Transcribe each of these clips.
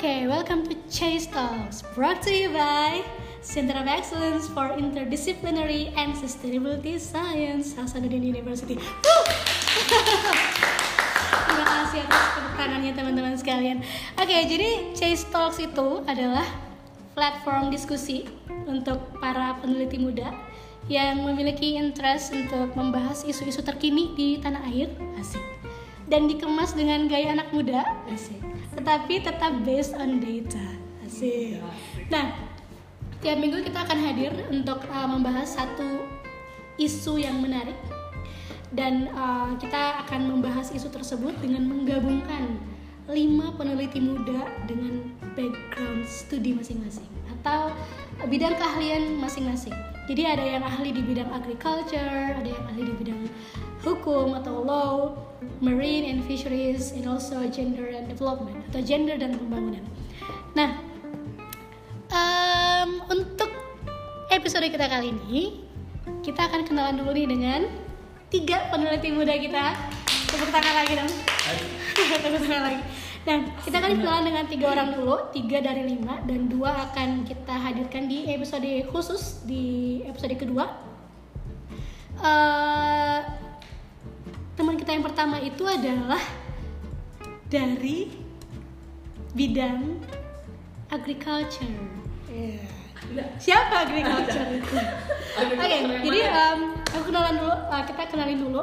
Okay, welcome to Chase Talks, brought to you by Center of Excellence for Interdisciplinary and Sustainability Science, Hasanuddin University. Terima kasih atas tepuk teman-teman sekalian. Oke, jadi Chase Talks itu adalah platform diskusi untuk para peneliti muda yang memiliki interest untuk membahas isu-isu terkini di tanah air, asik. Dan dikemas dengan gaya anak muda, asik. Tetapi tetap based on data, asik. Nah, tiap minggu kita akan hadir untuk uh, membahas satu isu yang menarik. Dan uh, kita akan membahas isu tersebut dengan menggabungkan lima peneliti muda dengan background studi masing-masing atau bidang keahlian masing-masing. Jadi ada yang ahli di bidang agriculture, ada yang ahli di bidang hukum atau law, marine and fisheries, and also gender and development atau gender dan pembangunan. Nah, um, untuk episode kita kali ini, kita akan kenalan dulu nih dengan tiga peneliti muda kita. Tepuk tangan lagi dong. Tepuk tangan lagi. Nah, kita akan kenalan dengan tiga orang dulu, tiga dari lima, dan dua akan kita hadirkan di episode khusus di episode kedua. Uh, teman kita yang pertama itu adalah dari bidang agriculture. Yeah. Siapa agriculture itu? Oke, jadi um, aku kenalan dulu, uh, kita kenalin dulu.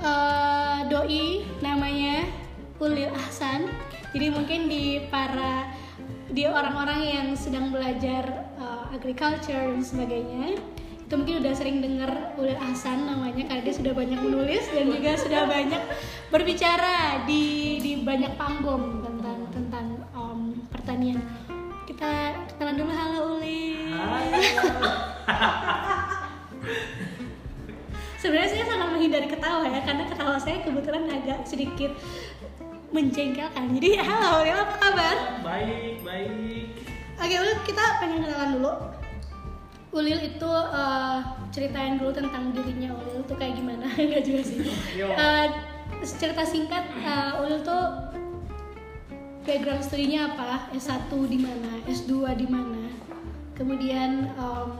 Uh, doi namanya Ulil Ahsan. Jadi mungkin di para di orang-orang yang sedang belajar uh, agriculture dan sebagainya itu mungkin udah sering dengar Ulil Ahsan namanya karena dia sudah banyak menulis dan juga sudah banyak berbicara di di banyak panggung tentang tentang um, pertanian. Kita kenalan dulu halo Ulil. Sebenarnya saya sangat menghindari ketawa ya karena ketawa saya kebetulan agak sedikit menjengkelkan. Jadi halo Ulil apa kabar? Baik, baik. Oke Ulil kita pengen kenalan dulu. Ulil itu uh, ceritain dulu tentang dirinya Ulil tuh kayak gimana? Enggak juga sih. Uh, cerita singkat uh, Ulil tuh background studinya apa? S1 di mana? S2 di mana? Kemudian um,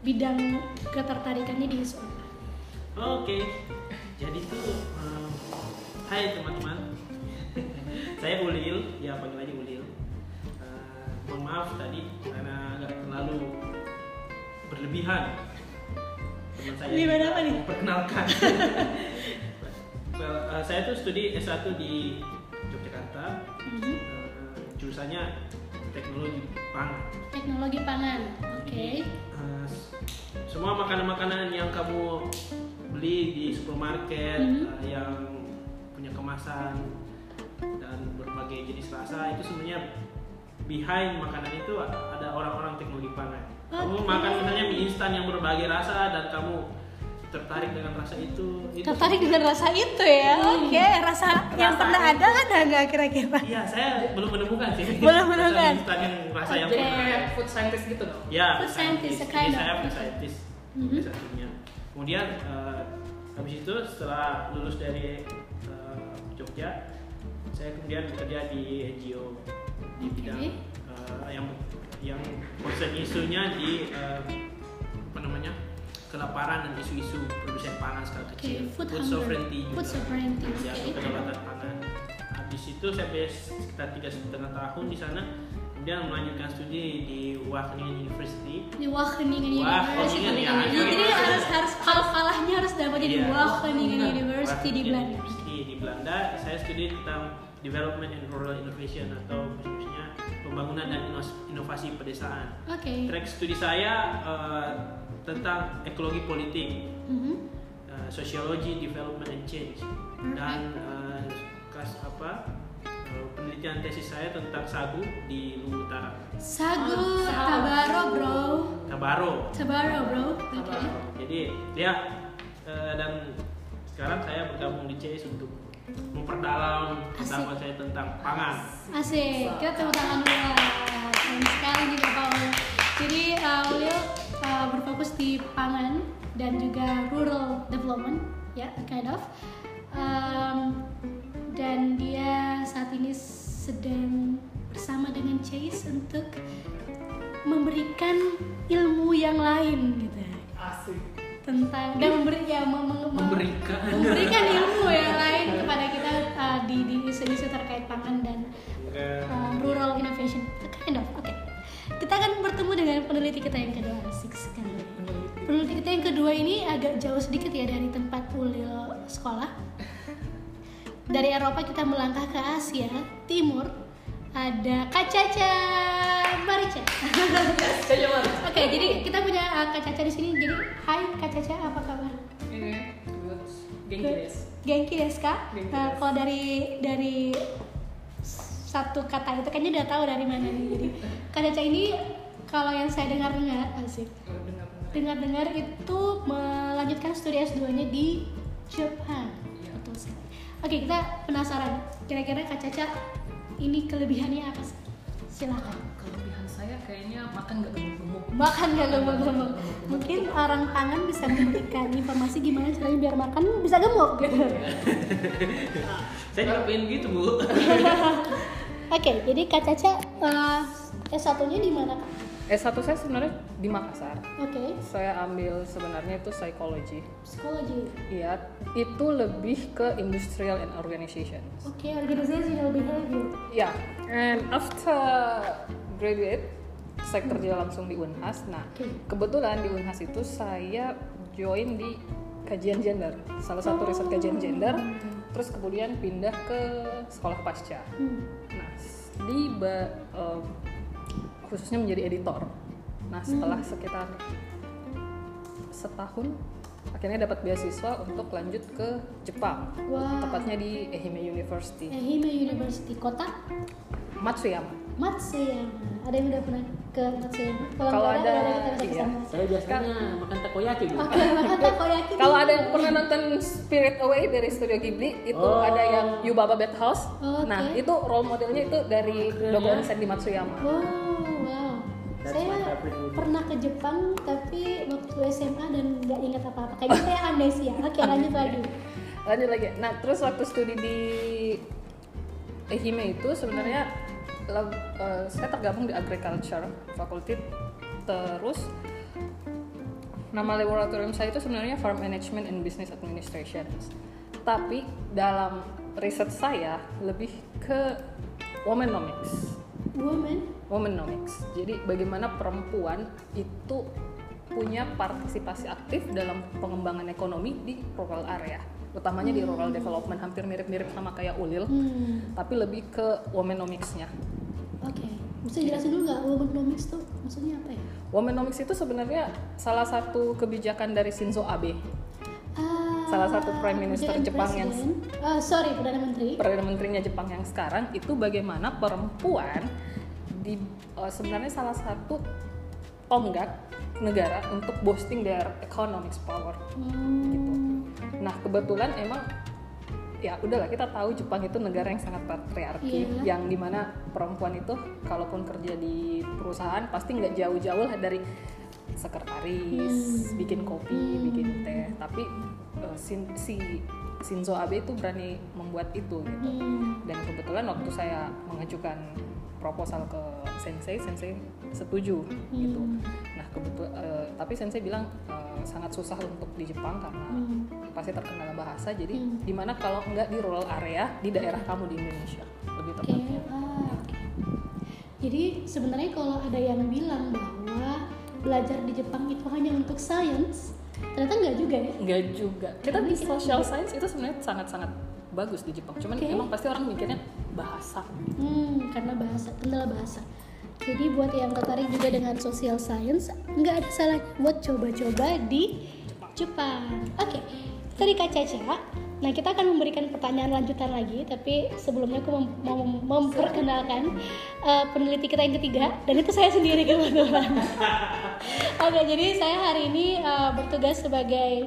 bidang ketertarikannya di isu apa? Oke. Jadi tuh, um, hai teman-teman. Saya Ulil, ya panggil aja Ulil. Uh, mohon maaf tadi karena agak terlalu berlebihan. Teman saya Gimana apa nih? Perkenalkan. well, uh, saya tuh studi S1 di Yogyakarta. Mhm. Uh, jurusannya teknologi pangan. Teknologi pangan. Oke. Uh, semua makanan-makanan yang kamu beli di supermarket Mhm. uh, yang punya kemasan dan berbagai jenis rasa itu sebenarnya behind makanan itu ada orang-orang teknologi pangan. Kamu Oke. makan misalnya mie instan yang berbagai rasa dan kamu tertarik dengan rasa itu. itu Tertarik dengan rasa itu ya? Oke, rasa yang Rasa pernah itu. ada ada nggak kira-kira? Iya, saya belum menemukan sih. Belum menemukan. Rasa mie instan yang rasa yang Jadi pernah. food scientist gitu dong. Ya, Food scientist, Jadi kind of. saya food scientist Mhm. satunya. Kemudian eh, habis itu setelah lulus dari eh, Jogja, saya kemudian bekerja di NGO di bidang eh, yang yang concern isunya di eh, apa namanya kelaparan dan isu-isu produsen pangan skala kecil, food hunger. sovereignty juga. Food sovereignty, Ya, oke. kedaulatan pangan. Habis itu saya bes sekitar tiga setengah tahun di sana, kemudian melanjutkan studi di Wageningen University Di Wageningen Wageningen, University. ya. Jadi harus harus kalau kalahnya harus dapat di Iya. Wageningen University di Wageningen Belanda. University di Belanda. Saya studi tentang development and rural innovation atau maksudnya pembangunan dan inovasi pedesaan. Oke. Track studi saya eh, tentang ekologi politik, Mhm. eh, sociology, development and change, dan eh, kelas apa penelitian tesis saya tentang sagu di Luwu Utara, Sagu Oh, Tabaro bro. Tabaro. Tabaro bro. Oke. Jadi ya eh, dan sekarang saya bergabung di CS untuk memperdalam pendapat saya tentang pangan. Asik, kita tepuk tangan dulu. Keren sekali nih Bapak Ulil. Jadi uh, Ulil uh, berfokus di pangan dan juga rural development, ya kind of. Um, dan dia saat ini sedang bersama dengan Chase untuk memberikan ilmu yang lain gitu. Asik. tentang dan memberi ya mem- mem- Memberikan. memberikan ilmu yang lain kepada kita uh, di di isu-isu terkait pangan dan uh, rural innovation. Kind of oke. Kita akan bertemu dengan peneliti kita yang kedua. Asik sekali. Peneliti. Kita yang kedua ini agak jauh sedikit ya dari tempat Ulil sekolah dari Eropa kita melangkah ke Asia Timur ada Kak Caca Marica Saya mah. oke jadi kita punya uh, Kak Caca di sini jadi hai Kak Caca apa kabar Ini good. Genki. Genki desu kak? Nah, desu. kalau dari dari satu kata itu kayaknya udah tahu dari mana nih. Jadi Kak Caca ini kalau yang saya dengar-dengar asik Oh, Dengar-dengar. dengar-dengar itu melanjutkan studi S2-nya di Jepang. Oke, kita penasaran. Kira-kira Kak Caca ini kelebihannya apa sih? Silakan. Kelebihan saya kayaknya makan nggak gemuk-gemuk. Makan gak gemuk-gemuk. Mungkin orang pangan bisa memberikan informasi gimana caranya biar makan bisa gemuk gitu. Saya juga pengen gitu bu. Oke, jadi Kak Caca uh, S1-nya di mana Kak? S1 saya sebenarnya di Makassar. Oke, Saya ambil sebenarnya itu psikologi. psikologi. Iya, itu lebih ke industrial and organization. Oke, organizational behavior. Ya, and after graduate, saya kerja langsung di Unhas. Nah, Oke. kebetulan di Unhas itu saya join di kajian gender, salah satu riset kajian gender. Terus kemudian pindah ke sekolah pasca. Hmm. Nah, di ba- em, khususnya menjadi editor. Nah, setelah sekitar setahun akhirnya dapat beasiswa untuk lanjut ke Jepang. Wah. Tepatnya di Ehime University, Ehime University kota Matsuyama. Matsuyama. Ada yang udah pernah ke Matsuyama? Kalau ada, ke iya. sana. Saya biasanya makan takoyaki bu. Oke, makan takoyaki. Kalau ada yang pernah nonton Spirit Away dari Studio Ghibli, itu Oh. ada yang Yubaba Bed House. Oke. Nah, itu role modelnya itu dari Keren Dogo ya. Onsen di Matsuyama. Oh, wow. That's saya pernah ke Jepang tapi waktu SMA dan nggak ingat apa-apa. Kayaknya saya amnesia. Oke, lanjut lagi. lanjut lagi nah terus waktu studi di Ehime itu sebenarnya la- eh, saya tergabung di agriculture faculty terus nama laboratorium saya itu sebenarnya farm management and business administration tapi dalam riset saya lebih ke womenomics Woman. Womenomics jadi bagaimana perempuan itu punya partisipasi aktif dalam pengembangan ekonomi di rural area utamanya di rural development hampir mirip-mirip sama kayak Ulil Hmm. tapi lebih ke womenomics-nya Oke, bisa jelasin dulu nggak womenomics tuh maksudnya apa ya? womenomics itu sebenarnya salah satu kebijakan dari Shinzo Abe Ah, Salah satu Prime Minister Jepang yang- presiden. Ah, sorry perdana menteri. perdana menterinya Jepang yang sekarang itu bagaimana perempuan di eh, sebenarnya salah satu tonggak negara untuk boosting their economic power Hmm. gitu. Nah kebetulan emang ya udahlah kita tahu Jepang itu negara yang sangat patriarki, Iya. yang di mana perempuan itu kalaupun kerja di perusahaan pasti nggak jauh-jauh lah dari sekretaris, Hmm. bikin kopi, Hmm. bikin teh. Tapi eh, Shin- si Shinzo Abe itu berani membuat itu gitu. Hmm. Dan kebetulan waktu saya mengajukan proposal ke sensei, sensei setuju gitu. Hmm. Nah kebetulan, tapi sensei bilang eh, sangat susah untuk di Jepang karena Hmm. pasti terkendala bahasa. Jadi Hmm. di mana kalau nggak di rural area di daerah kamu di Indonesia lebih tepatnya. ah, oke. Jadi sebenarnya kalau ada yang bilang bahwa belajar di Jepang itu hanya untuk science, ternyata nggak juga ya? Nggak juga. Kita di social science itu sebenarnya sangat-sangat bagus di Jepang. Cuman Oke. emang pasti orang mikirnya bahasa. Hmm, karena bahasa, kendala bahasa. Jadi buat yang tertarik juga dengan social science, nggak ada salahnya buat coba-coba di Jepang. Oke, tadi Kak Caca. Nah, kita akan memberikan pertanyaan lanjutan lagi, tapi sebelumnya aku mem- mau mem- memperkenalkan uh, peneliti kita yang ketiga, dan itu saya sendiri kebetulan. Oke, jadi saya hari ini uh, bertugas sebagai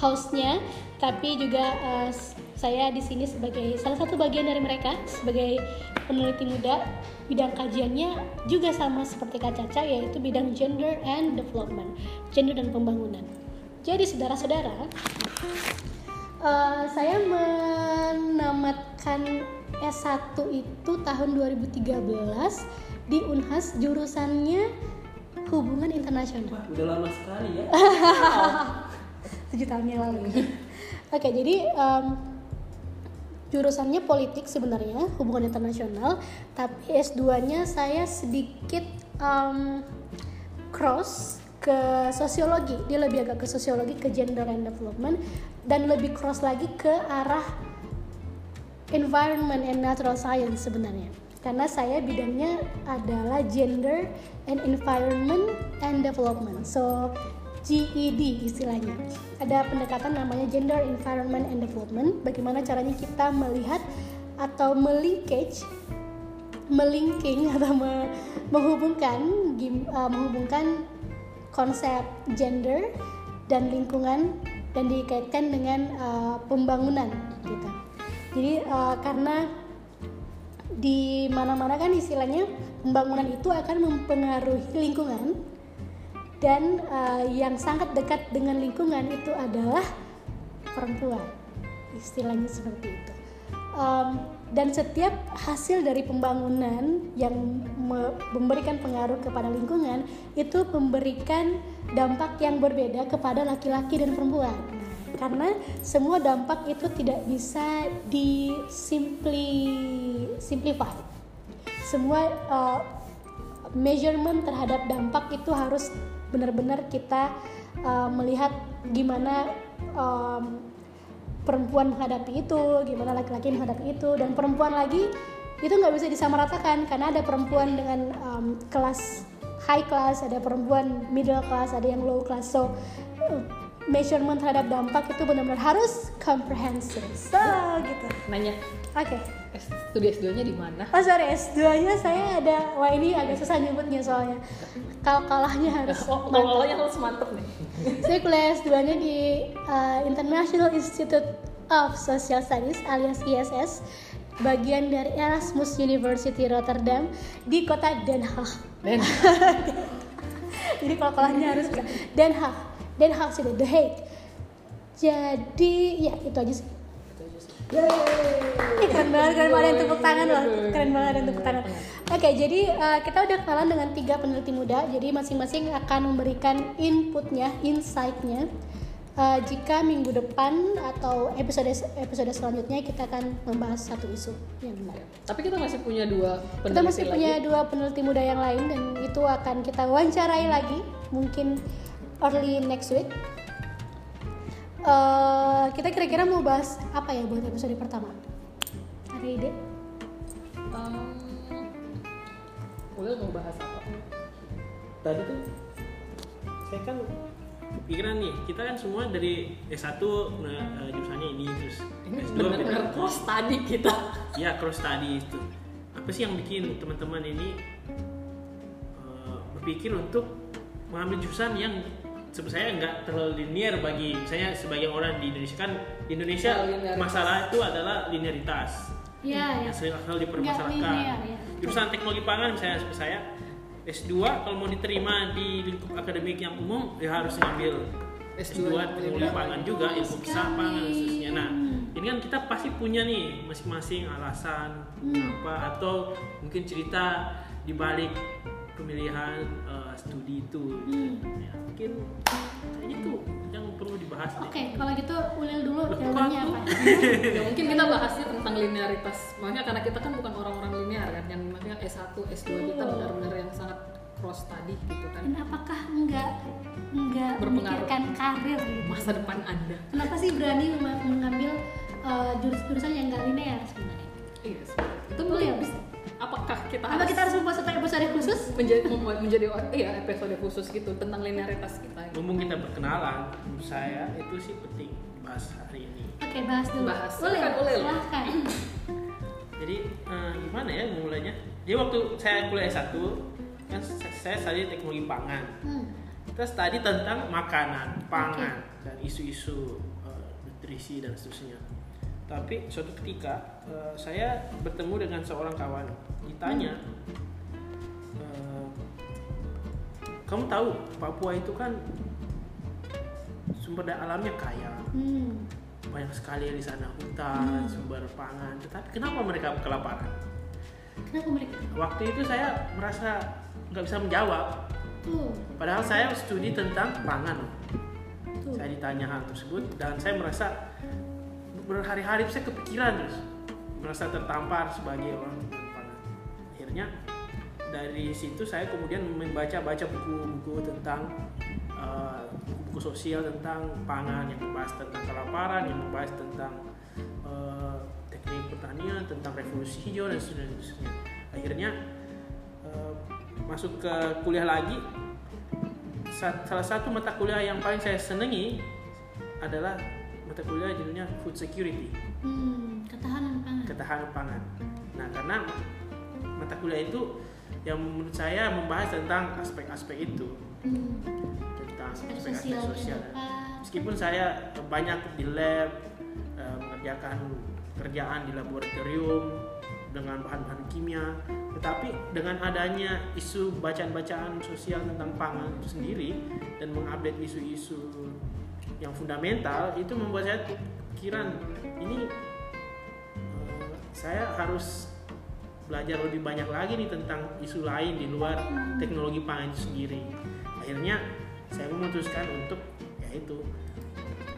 hostnya, tapi juga uh, saya di sini sebagai salah satu bagian dari mereka sebagai peneliti muda. Bidang kajiannya juga sama seperti Kak Caca, yaitu bidang gender and development, gender dan pembangunan. Jadi saudara-saudara, uh, saya menamatkan S1 itu tahun 2013 di Unhas jurusannya hubungan internasional. Wah, udah lama sekali ya. tujuh tahun yang lalu. Oke, jadi em, jurusannya politik sebenarnya hubungan internasional, tapi S2-nya saya sedikit em, cross ke sosiologi. Dia lebih agak ke sosiologi, ke gender and development, dan lebih cross lagi ke arah environment and natural science sebenarnya. Karena saya bidangnya adalah gender and environment and development. So GED istilahnya. Ada pendekatan namanya gender environment and development. Bagaimana caranya kita melihat atau melinkage melinking atau me- menghubungkan uh, menghubungkan konsep gender dan lingkungan dan dikaitkan dengan uh, pembangunan gitu. Jadi uh, karena di mana-mana kan istilahnya pembangunan itu akan mempengaruhi lingkungan dan uh, yang sangat dekat dengan lingkungan itu adalah perempuan. Istilahnya seperti itu. Um, dan setiap hasil dari pembangunan yang me- memberikan pengaruh kepada lingkungan itu memberikan dampak yang berbeda kepada laki-laki dan perempuan. Karena semua dampak itu tidak bisa di simply simplify. Semua uh, measurement terhadap dampak itu harus benar-benar kita uh, melihat gimana um, perempuan menghadapi itu, gimana laki-laki menghadapi itu, dan perempuan lagi itu nggak bisa disamaratakan karena ada perempuan dengan um, kelas high class, ada perempuan middle class, ada yang low class. So uh, measurement terhadap dampak itu benar-benar harus comprehensive. So gitu. Nanya, Oke. S- studi S2-nya di mana? Oh sorry S2 nya saya ada Wah ini agak susah nyebutnya soalnya Kal-kalahnya harus Oh, mantap. kalau harus mantep nih. Saya kuliah S2 nya di uh, International Institute of Social Studies alias ISS Bagian dari Erasmus University Rotterdam di kota Den Haag Dan Jadi kal-kalahnya harus Den Haag Den Haag sih The Hague Jadi ya itu aja sih Ih, keren banget, keren banget yang tepuk tangan loh. Keren banget yang tepuk tangan. Oke, jadi uh, kita udah kenalan dengan tiga peneliti muda. Jadi masing-masing akan memberikan inputnya, insight-nya. Uh, Jika minggu depan atau episode episode selanjutnya kita akan membahas satu isu yang menarik. Tapi kita masih punya dua Kita peneliti masih lagi. punya dua peneliti muda yang lain Dan itu akan kita wawancarai lagi Mungkin early next week Eh, Kita kira-kira mau bahas apa ya buat episode pertama? Ada ide? Um, Ulil mau bahas apa? Tadi tuh saya kan pikiran nih, kita kan semua dari S1 nah, eh, jurusannya ini terus Ini S2 benar-benar beda. cross tadi kita. Ya cross study itu. Apa sih yang bikin teman-teman ini eh, berpikir untuk mengambil jurusan yang saya nggak terlalu linear bagi saya sebagian orang di Indonesia kan di Indonesia Oh, masalah itu adalah linearitas Iya, ya. yang sering selalu Nggak dipermasalahkan. linear, ya. Jurusan teknologi pangan misalnya seperti saya S2 kalau mau diterima di lingkup akademik yang umum ya harus ngambil S2 S2 teknologi pangan juga ilmu usaha pangan seterusnya. Nah, ini kan kita pasti punya nih masing-masing alasan Hmm. apa atau mungkin cerita di balik pemilihan eh, studi itu. Hmm. Ya, mungkin itu yang perlu dibahas deh. Oke, kalau gitu Ulil dulu jawabannya apa? ya mungkin kita bahasnya tentang linearitas. Makanya karena kita kan bukan orang-orang linear kan, yang makanya S1, S2 kita Betul. benar-benar yang sangat cross tadi gitu kan. Dan apakah enggak enggak Berpengaruh. memikirkan karir gitu? Masa depan Anda. Kenapa sih berani mengambil uh, jurus-jurusan yang enggak linear sebenarnya? Iya, sebenarnya. itu mungkin bisa. Apakah kita Apa kita harus membuat satu episode khusus? menjadi membuat menjadi iya episode khusus gitu tentang linearitas kita. Mumpung kita berkenalan, menurut saya itu sih penting dibahas hari ini. Oke, bahas dulu. Bahas. Ulil, Silakan, Ulil. silahkan. Jadi eh, gimana ya mulainya? Jadi waktu saya kuliah S1 kan saya study teknologi pangan. Hmm. Kita study tentang makanan, pangan dan isu-isu eh, nutrisi dan seterusnya. Tapi suatu ketika eh, saya bertemu dengan seorang kawan, ditanya, eh, kamu tahu Papua itu kan sumber daya alamnya kaya, Hmm. banyak sekali di sana hutan Hmm. sumber pangan tetapi kenapa mereka kelaparan Kenapa mereka? waktu itu saya merasa nggak bisa menjawab Tuh, padahal saya studi tentang pangan tuh. saya ditanya hal tersebut dan saya merasa berhari-hari saya kepikiran terus merasa tertampar sebagai orang pangan akhirnya dari situ saya kemudian membaca-baca buku-buku tentang uh, buku sosial tentang pangan yang membahas tentang kelaparan yang membahas tentang uh, teknik pertanian tentang revolusi hijau dan seterusnya. Akhirnya uh, masuk ke kuliah lagi. Sa- salah satu mata kuliah yang paling saya senangi adalah mata kuliah judulnya food security. Hmm, ketahanan. Ketahanan pangan nah karena mata kuliah itu yang menurut saya membahas tentang aspek-aspek itu. Hmm, tentang aspek aspek-aspek sosial. sosial meskipun saya banyak di lab eh, mengerjakan kerjaan di laboratorium dengan bahan-bahan kimia tetapi dengan adanya isu bacaan-bacaan sosial tentang pangan itu sendiri dan mengupdate isu-isu yang fundamental itu membuat saya pikiran ini saya harus belajar lebih banyak lagi nih tentang isu lain di luar teknologi pangan itu sendiri. Akhirnya saya memutuskan untuk yaitu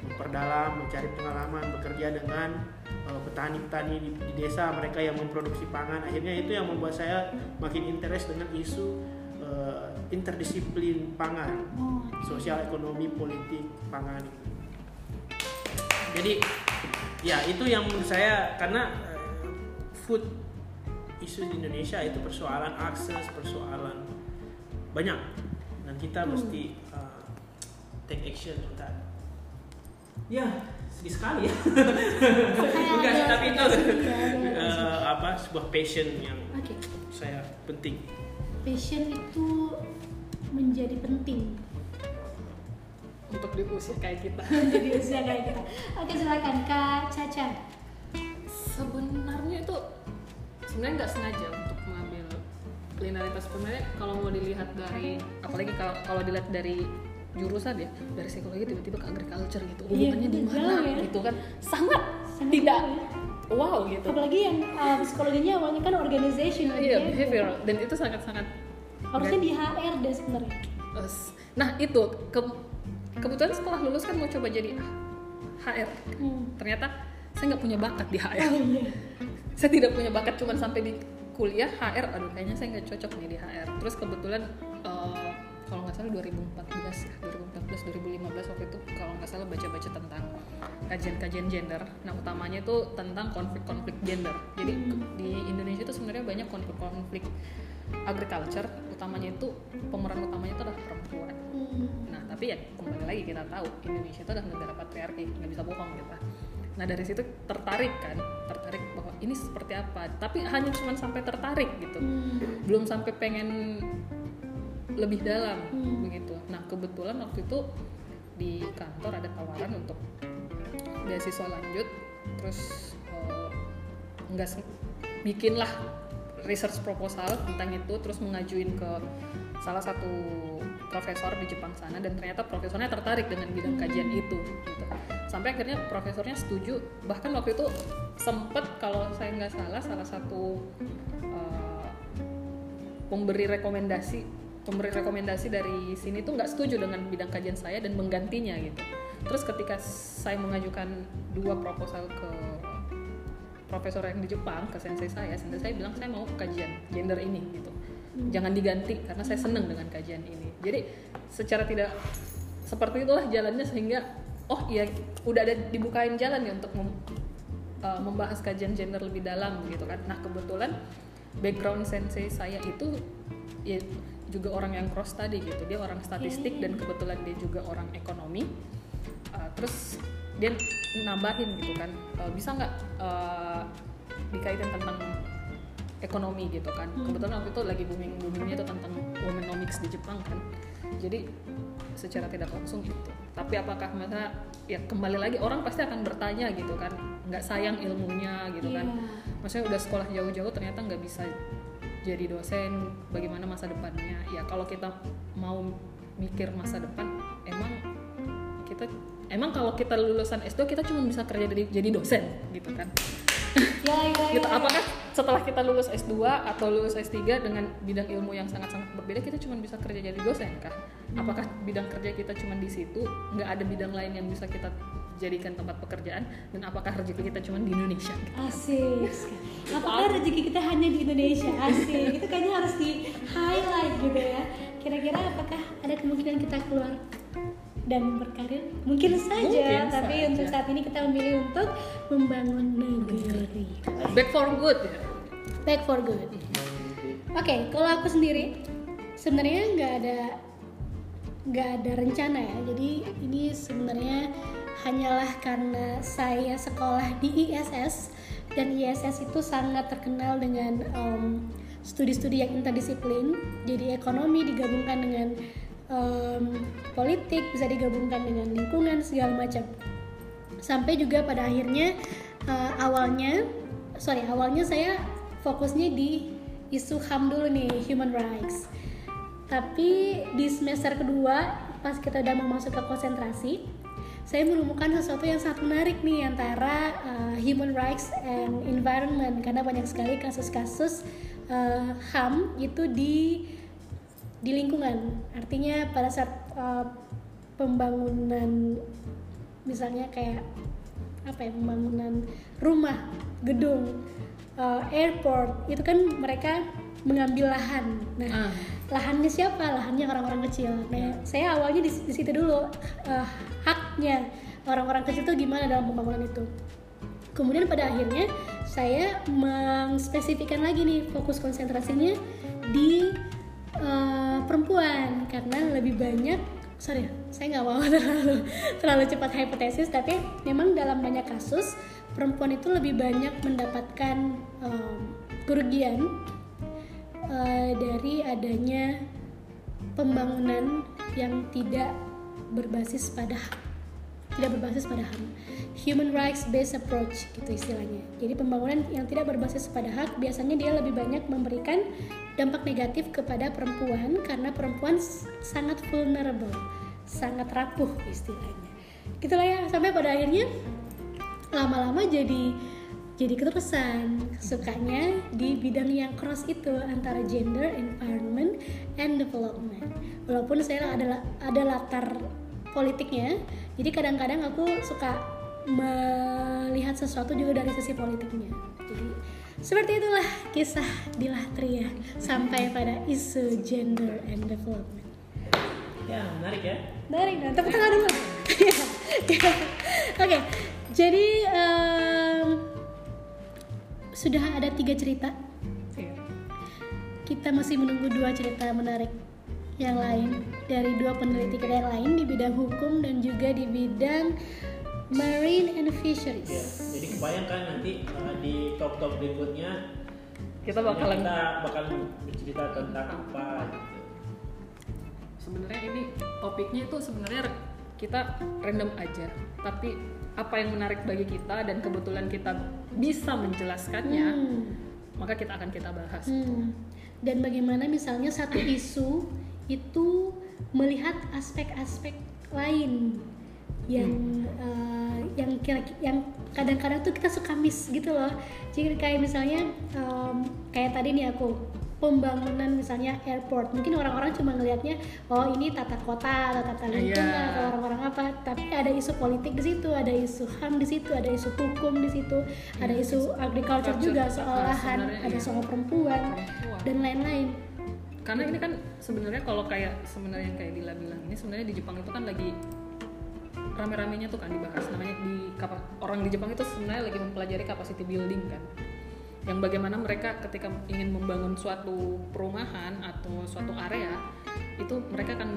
memperdalam mencari pengalaman bekerja dengan eh, petani-petani di, di desa mereka yang memproduksi pangan. Akhirnya itu yang membuat saya makin interest dengan isu eh, interdisiplin pangan. Oh, sosial ekonomi politik pangan. Jadi ya itu yang menurut saya karena food isu di Indonesia itu persoalan akses persoalan banyak. Dan kita Hmm. mesti eh, take action untuk that. Ya sedih sekali ya. Bukan, tapi itu. eh, apa sebuah passion yang Oke, saya penting. Passion itu menjadi penting. Untuk di usia kayak kita. Menjadi usia kayak kita. Oke, silakan Kak Caca. sebenarnya itu sebenarnya nggak sengaja untuk mengambil linearitas sebenarnya kalau mau dilihat dari apalagi kalau kalau dilihat dari jurusan ya dari psikologi tiba-tiba ke agriculture gitu Iya, hubungannya di jauh mana ya. gitu kan sangat Sangat tidak jauh ya. wow gitu Apalagi yang uh, psikologinya awalnya kan organization iya behavior. behavioral dan itu sangat-sangat Harusnya di HR deh sebenarnya. Nah itu ke- kebetulan setelah lulus kan mau coba jadi HR Hmm. ternyata saya nggak punya bakat di HR Oh iya. Saya tidak punya bakat cuman sampai di kuliah HR aduh kayaknya saya nggak cocok nih di HR terus kebetulan eh, kalau nggak salah 2014 ya 2014 2015 waktu itu kalau nggak salah baca-baca tentang kajian-kajian gender. Nah utamanya itu tentang konflik-konflik gender. Jadi di Indonesia itu sebenarnya banyak konflik-konflik agriculture. Utamanya itu pemeran utamanya itu adalah perempuan. Hmm. Nah, tapi ya kembali lagi kita tahu Indonesia itu adalah negara patriarki, nggak bisa bohong kita. Nah dari situ tertarik kan, tertarik bahwa ini seperti apa. Tapi hanya cuma sampai tertarik gitu, Hmm. belum sampai pengen lebih dalam Hmm. begitu. Nah kebetulan waktu itu di kantor ada tawaran untuk beasiswa lanjut, terus eh, nggak se- bikinlah research proposal tentang itu, terus mengajuin ke salah satu profesor di Jepang sana dan ternyata profesornya tertarik dengan bidang kajian itu gitu. Sampai akhirnya profesornya setuju. Bahkan waktu itu sempet kalau saya nggak salah salah satu eh, pemberi rekomendasi pemberi rekomendasi dari sini tuh nggak setuju dengan bidang kajian saya dan menggantinya gitu. Terus ketika saya mengajukan dua proposal ke profesor yang di Jepang ke sensei saya, sensei saya bilang saya mau kajian gender ini gitu. Jangan diganti karena saya senang dengan kajian ini. Jadi secara tidak seperti itulah jalannya sehingga oh iya udah ada dibukain jalan ya untuk mem- uh, membahas kajian gender lebih dalam gitu kan. Nah kebetulan background sensei saya itu ya juga orang yang cross tadi gitu. Dia orang statistik dan kebetulan dia juga orang ekonomi. Uh, terus dia nambahin gitu kan uh, bisa nggak uh, dikaitin tentang ekonomi gitu kan kebetulan waktu itu lagi booming boomingnya itu tentang womenomics di Jepang kan jadi secara tidak langsung itu tapi apakah masa ya kembali lagi orang pasti akan bertanya gitu kan. Nggak sayang ilmunya gitu kan. Iya. maksudnya udah sekolah jauh-jauh ternyata nggak bisa jadi dosen bagaimana masa depannya. Ya kalau kita mau mikir masa depan emang kita emang kalau kita lulusan S2 kita cuma bisa kerja jadi jadi dosen gitu kan. Ya ya ya, gitu ya. apakah setelah kita lulus S2 atau lulus S3 dengan bidang ilmu yang sangat-sangat berbeda kita cuma bisa kerja jadi dosen kah apakah bidang kerja kita cuma di situ nggak ada bidang lain yang bisa kita jadikan tempat pekerjaan dan apakah rezeki kita cuma di Indonesia Asik. Apakah rezeki kita hanya di Indonesia? Asik. Itu kayaknya harus di highlight gitu ya. Kira-kira apakah ada kemungkinan kita keluar dan berkarir? Mungkin saja. Mungkin tapi saja. untuk saat ini kita memilih untuk membangun negeri. back for good ya Back for good. Oke, kalau aku sendiri sebenarnya nggak ada nggak ada rencana ya. Jadi ini sebenarnya hanyalah karena saya sekolah di ISS dan ISS itu sangat terkenal dengan em, studi-studi yang interdisiplin. Jadi ekonomi digabungkan dengan em, politik, bisa digabungkan dengan lingkungan segala macam. Sampai juga pada akhirnya eh, awalnya sorry awalnya saya fokusnya di isu HAM dulu nih human rights. Tapi di semester kedua pas kita udah mau masuk ke konsentrasi saya menemukan sesuatu yang sangat menarik nih antara uh, human rights and environment. Karena banyak sekali kasus-kasus uh, HAM itu di di lingkungan. Artinya pada saat uh, pembangunan misalnya kayak apa ya pembangunan rumah gedung uh, airport itu kan mereka mengambil lahan. Nah Ah. lahannya siapa? Lahannya orang-orang kecil. Nah saya awalnya di, di situ dulu uh, haknya orang-orang kecil itu gimana dalam pembangunan itu. Kemudian pada akhirnya saya mengspesifikkan lagi nih fokus konsentrasinya di uh, perempuan. Karena lebih banyak sorry saya nggak mau terlalu terlalu cepat hipotesis tapi memang dalam banyak kasus perempuan itu lebih banyak mendapatkan um, kerugian uh, dari adanya pembangunan yang tidak berbasis pada tidak berbasis pada HAM human rights based approach gitu istilahnya. Jadi pembangunan yang tidak berbasis pada hak biasanya dia lebih banyak memberikan dampak negatif kepada perempuan karena perempuan sangat vulnerable sangat rapuh istilahnya gitulah ya sampai pada akhirnya lama-lama jadi jadi keterusan sukanya di bidang yang cross itu antara gender, environment, and development. Walaupun saya adalah ada latar politiknya, jadi kadang-kadang aku suka melihat sesuatu juga dari sisi politiknya. Jadi seperti itulah kisah di Lahtria sampai pada isu gender and development. Ya, menarik ya. Dari dan tepuk tangan dulu. Oke, jadi em, sudah ada tiga cerita. Iya. Kita masih menunggu dua cerita menarik yang lain dari dua peneliti kita yang lain di bidang hukum dan juga di bidang marine and fisheries. jadi kebayangkan nanti uh, di talk-talk berikutnya kita bakalan kita bakal bercerita tentang apa gitu. sebenarnya ini topiknya itu sebenarnya kita random aja tapi apa yang menarik bagi kita dan kebetulan kita bisa menjelaskannya Hmm. maka kita akan kita bahas Hmm. Dan bagaimana misalnya satu isu itu melihat aspek-aspek lain yang eh, yang yang kadang-kadang tuh kita suka miss gitu loh. Jadi kayak misalnya em, kayak tadi nih aku pembangunan misalnya airport mungkin orang-orang cuma ngelihatnya oh ini tata kota atau tata lingkungan Iya. atau orang-orang apa tapi ada isu politik di situ ada isu ham di situ ada isu hukum di situ ada isu agriculture juga Agriculture, soal ah, lahan ada iya. soal perempuan Perempuan. dan lain-lain karena ini kan sebenarnya kalau kayak sebenarnya yang kayak Dila bilang ini sebenarnya di Jepang itu kan lagi rame-ramenya tuh kan dibahas. Namanya di orang di Jepang itu sebenarnya lagi mempelajari capacity building kan. Yang bagaimana mereka ketika ingin membangun suatu perumahan atau suatu area itu mereka akan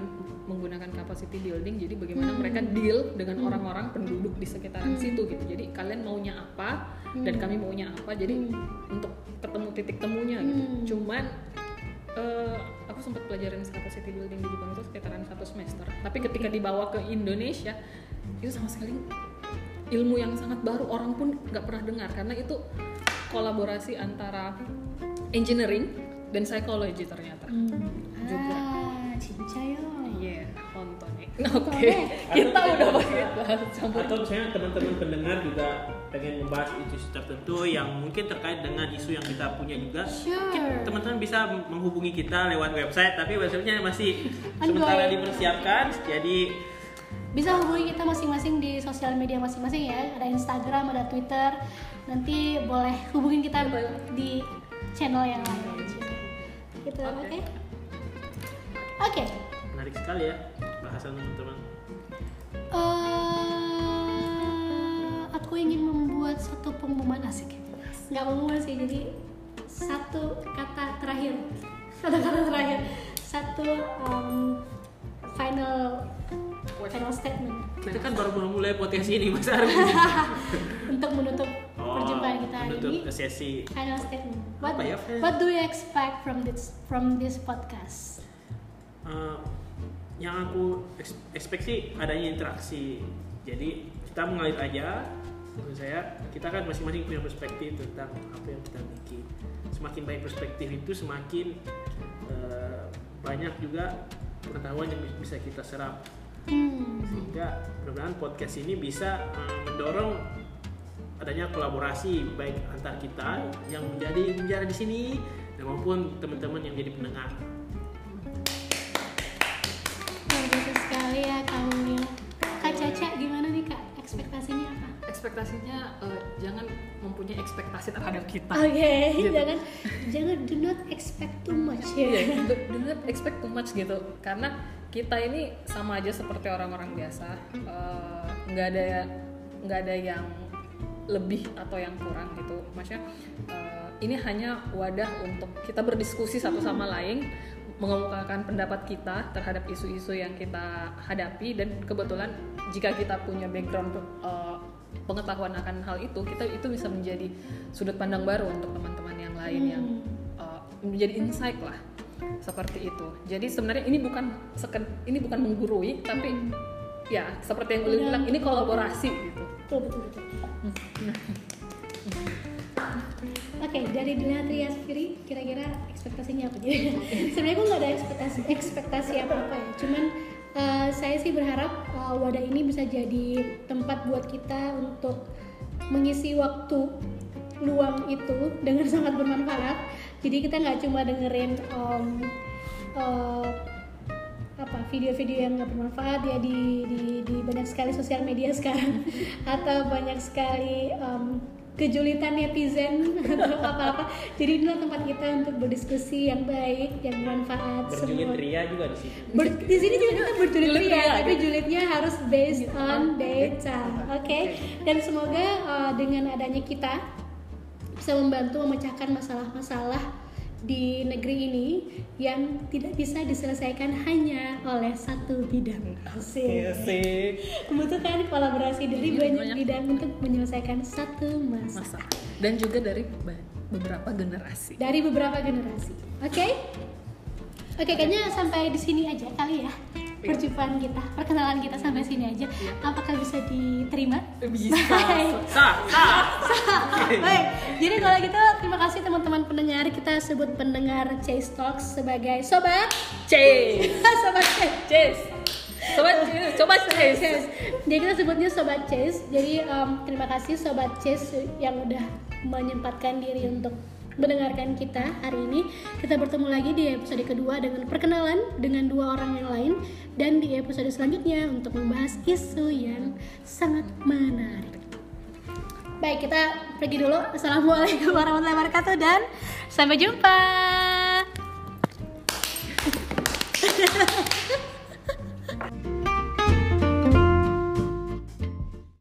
menggunakan capacity building. Jadi bagaimana mereka deal dengan orang-orang penduduk di sekitaran situ gitu. Jadi kalian maunya apa dan kami maunya apa. Jadi untuk ketemu titik temunya gitu. Hmm. cuman eh, aku sempat pelajarin capacity building di Jepang itu sekitaran satu semester. Tapi ketika dibawa ke Indonesia itu sama sekali ilmu yang sangat baru. Orang pun nggak pernah dengar karena itu kolaborasi antara engineering dan psikologi ternyata. Hmm. Juga. Ah, cincayo. yes ya. Nonton ya? Oke kita udah pakai bahasa campur atau misalnya teman-teman pendengar juga pengen membahas isu tertentu yang mungkin terkait dengan isu yang kita punya juga. Sure. mungkin teman-teman bisa menghubungi kita lewat website tapi websitenya masih sementara dipersiapkan. Jadi bisa hubungi kita masing-masing di sosial media masing-masing ya. Ada Instagram ada Twitter. Nanti boleh hubungin kita di channel yang lain. Aja gitu oke? Oke. Menarik sekali ya bahasan teman-teman. Eh, aku ingin membuat satu pengumuman asik. Nggak pengumuman sih jadi satu kata terakhir. Satu kata terakhir. Satu um, final final statement. Kita kan baru mulai podcast ini mas untuk menutup perjumpaan kita hari menutup ini sesi. final statement. What, Apa ya, what do you expect from this from this podcast? Eh, yang aku eks- expect sih adanya interaksi. Jadi kita mengalir aja menurut saya kita kan masing-masing punya perspektif tentang apa yang kita bikin semakin baik perspektif itu semakin eh, banyak juga pengetahuan yang bisa kita serap. Hmm. sehingga mudah-mudahan podcast ini bisa eh, mendorong adanya kolaborasi baik antar kita yang menjadi bicara di sini dan maupun teman-teman yang jadi pendengar. Luar biasa sekali ya kamu. Kak Caca gimana ekspektasinya eh, jangan mempunyai ekspektasi terhadap kita. Oke, Gitu. jangan jangan do not expect too much ya. Iya, do, do not expect too much gitu. Karena kita ini sama aja seperti orang-orang biasa. Eh, nggak ada nggak ada yang lebih atau yang kurang gitu. Maksudnya eh, ini hanya wadah untuk kita berdiskusi satu sama lain mengemukakan pendapat kita terhadap isu-isu yang kita hadapi dan kebetulan jika kita punya background eh, pengetahuan akan hal itu kita itu bisa menjadi sudut pandang baru untuk teman-teman yang lain yang uh, menjadi insight lah seperti itu jadi sebenarnya ini bukan seken, ini bukan menggurui tapi ya seperti yang Udah. bilang ini kolaborasi gitu Betul betul betul. Oke, dari Dina Triasfiri kira-kira ekspektasinya apa? Jadi sebenarnya aku nggak ada ekspektasi ekspektasi apa apa ya. Cuman eh, saya sih berharap eh, wadah ini bisa jadi tempat buat kita untuk mengisi waktu luang itu dengan sangat bermanfaat. Jadi kita nggak cuma dengerin em, eh, apa video-video yang nggak bermanfaat ya di, di di banyak sekali sosial media sekarang atau banyak sekali em, kejulitan netizen atau apa-apa. Jadi inilah tempat kita untuk berdiskusi yang baik yang bermanfaat berjulit semua ria juga di sini. Ber- di sini juga kita berjulit Julit ria, ria, tapi gitu. julitnya harus based on data, oke? Dan semoga uh, dengan adanya kita bisa membantu memecahkan masalah-masalah di negeri ini yang tidak bisa diselesaikan hanya oleh satu bidang. Asik. Membutuhkan kolaborasi dari Iya, banyak, banyak. bidang untuk menyelesaikan satu masalah masa dan juga dari beberapa generasi dari beberapa generasi. Oke? Oke, kayaknya sampai di sini aja kali ya perjumpaan kita, perkenalan kita sampai sini aja. Apakah bisa diterima? bisa Baik. sah sah Baik. Jadi kalau gitu terima kasih teman-teman pendengar. Kita sebut pendengar Chase Talks sebagai sobat Chase sobat Chase. Chase coba coba Chase Chase. Jadi kita sebutnya sobat Chase. Jadi em, terima kasih sobat Chase yang udah menyempatkan diri untuk mendengarkan kita hari ini. Kita bertemu lagi di episode kedua dengan perkenalan dengan dua orang yang lain dan di episode selanjutnya untuk membahas isu yang sangat menarik. Baik, kita pergi dulu. Assalamualaikum warahmatullahi wabarakatuh dan sampai jumpa.